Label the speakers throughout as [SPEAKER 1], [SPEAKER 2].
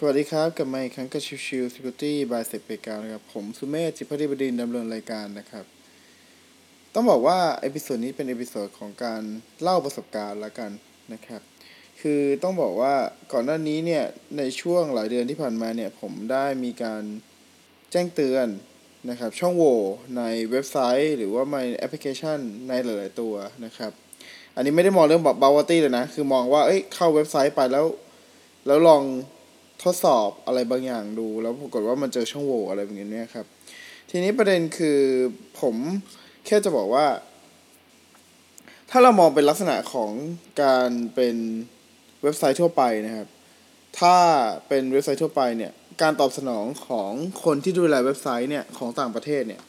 [SPEAKER 1] สวัสดีครับกลับมาอีกครั้งกับชิวชิว Security by เซกเปกานะครับ ผมสุเมธจิตภักดีบดินทร์ดำเนินรายการนะครับ ต้องบอกว่า episode นี้เป็น episode ของการเล่าประสบการณ์ละกันนะครับ คือต้องบอกว่าก่อนหน้านี้เนี่ย ในช่วงหลายเดือนที่ผ่านมาเนี่ย ผมได้มีการแจ้งเตือนนะครับ ช่องโหว่ในเว็บไซต์ หรือว่าในแอปพลิเคชันในหลาย ๆ ตัวนะครับ อันนี้ไม่ได้มองเรื่อง bounty เลยนะ คือมองว่าเอ้ยเข้าเว็บไซต์ไปแล้ว แล้วลอง ทดสอบอะไรบางอย่างดู แล้วปรากฏว่ามันเจอช่องโหว่อะไรแบบนี้ครับ ทีนี้ประเด็นคือผมแค่จะบอกว่า ถ้าเรามองเป็นลักษณะของการเป็นเว็บไซต์ทั่วไปนะครับ ถ้าเป็นเว็บไซต์ทั่วไปเนี่ยการตอบสนองของคนที่ดูแลเว็บไซต์เนี่ยของต่างประเทศเนี่ย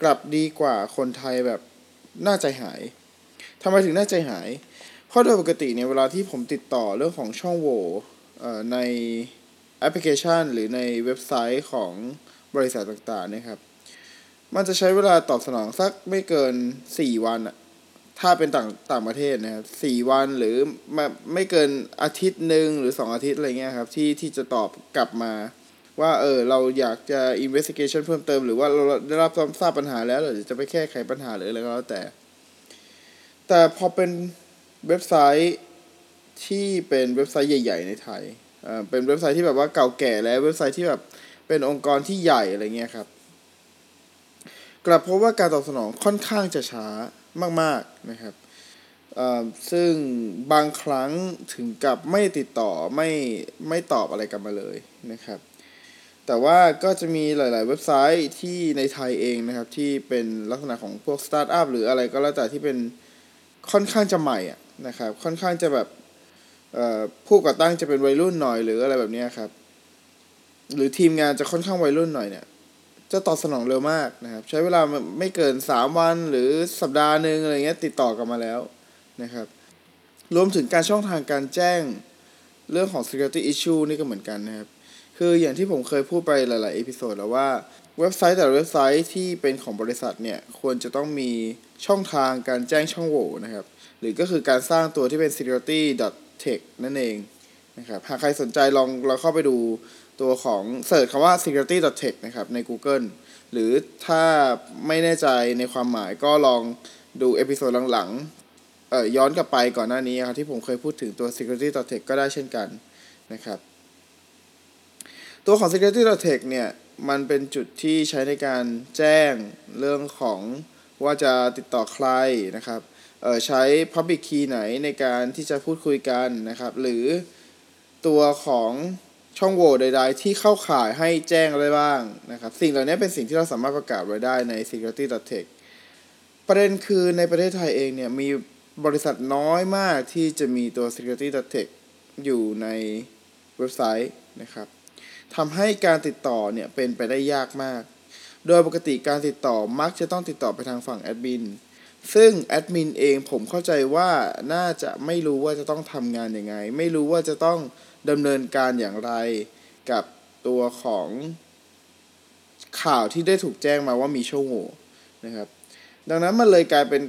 [SPEAKER 1] กลับดีกว่าคนไทยแบบน่าใจหายทำไมถึงน่าใจหาย เพราะโดยปกติเนี่ยเวลาที่ผมติดต่อเรื่องของช่องโหว่ใน แอปพลิเคชัน หรือในเว็บไซต์ของบริษัทต่างๆนะครับ มันจะใช้เวลาตอบสนองสักไม่เกิน 4 วันอะถ้าเป็นต่างต่างประเทศนะครับสี่วันหรือไม่ไม่เกินอาทิตย์หนึ่งหรือ 2 อาทิตย์อะไรเงี้ยครับที่ที่จะตอบกลับมาว่าเออเราอยากจะ investigation เพิ่มเติม หรือว่าเราได้รับทราบปัญหาแล้วหรือจะไปแก้ไขปัญหาหรืออะไรก็แล้วแต่ แต่พอเป็นเว็บไซต์ที่เป็นเว็บไซต์ใหญ่ ๆ ในไทย เป็นเว็บไซต์ที่แบบว่าเก่าแก่แล้วเว็บไซต์ที่แบบเป็นองค์กรที่ใหญ่อะไรเงี้ยครับ กลับพบว่าการตอบสนองค่อนข้างจะช้ามาก ๆนะครับซึ่งบางครั้งถึงกับไม่ติดต่อไม่ไม่ตอบอะไรกันมาเลยนะครับ แต่ว่าก็จะมีหลาย ๆ เว็บไซต์ที่ในไทยเองนะครับ ที่เป็นลักษณะของพวกสตาร์ทอัพหรืออะไรก็แล้วแต่ที่เป็นค่อนข้างจะใหม่อะนะครับ ค่อนข้างจะแบบ ผู้ก่อตั้งจะเป็นวัยรุ่นหน่อยหรืออะไรแบบนี้ครับ หรือทีมงานจะค่อนข้างวัยรุ่นหน่อยเนี่ยจะตอบสนองเร็วมากนะครับ ใช้เวลาไม่เกินสามวันหรือสัปดาห์หนึ่งอะไรเงี้ยติดต่อกลับมาแล้วนะครับ รวมถึงการช่องทางการแจ้งเรื่องของ security issue นี่ก็เหมือนกันนะครับ คืออย่างที่ผมเคยพูดไปหลายๆ episode แล้วว่าเว็บไซต์แต่เว็บไซต์ที่เป็นของบริษัทเนี่ย ควรจะต้องมีช่องทางการแจ้งช่องโหว่นะครับ หรือก็คือการสร้างตัวที่เป็น security.txt นั่นเองนะครับหากใครสนใจลองเราเข้าไปดูตัวของ search คำว่า security.txt นะครับใน Google หรือถ้าไม่แน่ใจในความหมายก็ลองดู episode หลังๆเอ่อย้อนกลับไปก่อนหน้านี้ครับที่ผมเคยพูดถึงตัว security.txt ก็ได้เช่นกันนะครับ ตัวของ security.txt เนี่ย มันเป็นจุดที่ใช้ในการแจ้งเรื่องของว่าจะติดต่อใครนะครับ ใช้ Public Key ไหนในการที่จะพูดคุยกันนะครับ หรือตัวของช่องโหว่ใดๆ ที่เข้าข่ายให้แจ้งอะไรบ้างนะครับ สิ่งเหล่านี้เป็นสิ่งที่เราสามารถประกาศไว้ได้ใน security.tech ประเด็นคือในประเทศไทยเองเนี่ยมีบริษัทน้อยมากที่จะมีตัว security.tech อยู่ในเว็บไซต์นะครับทำให้การติดต่อเนี่ยเป็นไปได้ยากมาก โดยปกติการติดต่อมักจะต้องติดต่อไปทางฝั่งแอดมิน ซึ่งแอดมินเองผมเข้าใจว่าน่าจะไม่รู้ว่าจะต้องทำงานยังไง ไม่รู้ว่าจะต้องดำเนินการอย่างไรกับตัวของข่าวที่ได้ถูกแจ้งมาว่ามีช่องโหว่นะครับ ดังนั้นมันเลยกลายเป็น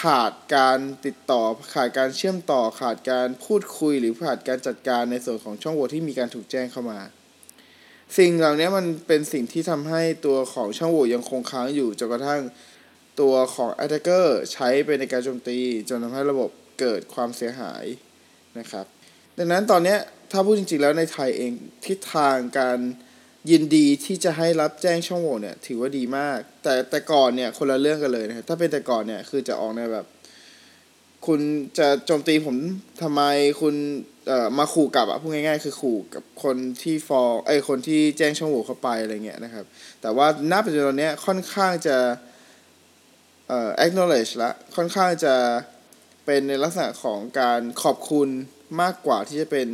[SPEAKER 1] ขาดการติดต่อ ขาดการเชื่อมต่อ ขาดการพูดคุยหรือขาดการจัดการในส่วนของช่องโหว่ที่มีการถูกแจ้งเข้ามา สิ่งเหล่านี้มันเป็นสิ่งที่ทำให้ตัวของช่องโหว่ยังคงค้างอยู่จนกระทั่ง ตัวของ attacker ใช้ไปในการโจมตี จนทำให้ระบบเกิดความเสียหายนะครับ ดังนั้นตอนนี้ถ้าพูดจริงๆแล้วในไทยเองทิศทางการยินดีที่จะให้รับแจ้งช่องโหว่เนี่ยถือว่าดีมาก แต่แต่ก่อนเนี่ยคนละเรื่องกันเลยนะครับถ้าเป็นแต่ก่อนเนี่ยคือจะออกในแบบ คุณจะโจมตีผมทำไมคุณเอ่อมาขู่กลับอะพูดง่ายๆ คือขู่กับคนที่ฟอไอคนที่แจ้งช่องโหว่เข้าไปอะไรเงี้ยนะครับ แต่ว่าณปัจจุบันเนี้ยค่อนข้างจะ เอ่อ acknowledge ละค่อนข้างจะเป็นในลักษณะของการขอบคุณมากกว่าที่จะเป็น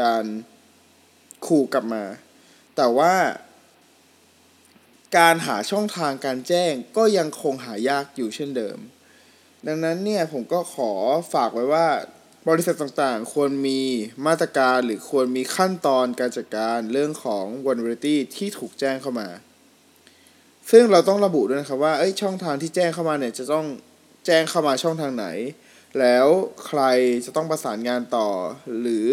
[SPEAKER 1] การขู่กลับมา แต่ว่า การหาช่องทางการแจ้งก็ยังคงหายากอยู่เช่นเดิม ดังนั้นเนี่ยผมก็ขอฝากไว้ว่าบริษัทต่างๆ ควรมีมาตรการหรือควรมีขั้นตอนการจัดการเรื่องของ vulnerability ที่ถูกแจ้งเข้ามา ซึ่งเราต้องระบุด้วยนะครับว่าช่องทางที่แจ้งเข้ามาเนี่ยจะต้องแจ้งเข้ามาช่องทางไหน แล้วใครจะต้องประสานงานต่อ หรือ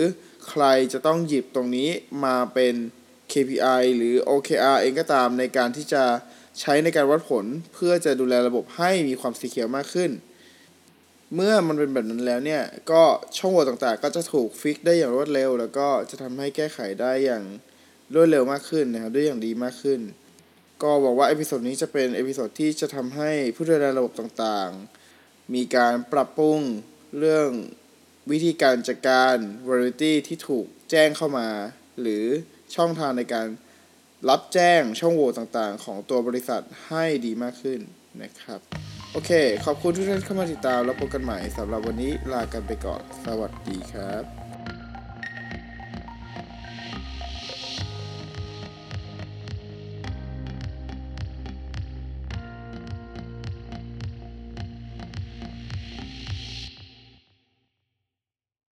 [SPEAKER 1] ใครจะต้องหยิบตรงนี้มาเป็น KPI หรือ OKR เองก็ตามในการที่จะใช้ในการวัดผลเพื่อจะดูแลระบบให้มีความสีเขียวมากขึ้น เมื่อมันเป็นแบบนั้นแล้วเนี่ย ก็ช่องโหว่ต่างๆ ก็จะถูกฟิกได้อย่างรวดเร็ว แล้วก็จะทำให้แก้ไขได้อย่างรวดเร็วมากขึ้นนะครับด้วยอย่างดีมากขึ้น ก็บอกว่า episode นี้จะเป็น episode ที่จะทำให้ผู้ดูแลระบบต่างๆ มีการปรับปรุงเรื่องวิธีการจัดการ vulnerability ที่ถูกแจ้งเข้ามา หรือช่องทางในการรับแจ้งช่องโหว่ต่างๆ ของตัวบริษัทให้ดีมากขึ้นนะครับ โอเค ขอบคุณทุกท่านเข้ามาติดตามแล้วพบกันใหม่สำหรับวันนี้ลากันไปก่อน สวัสดีครับ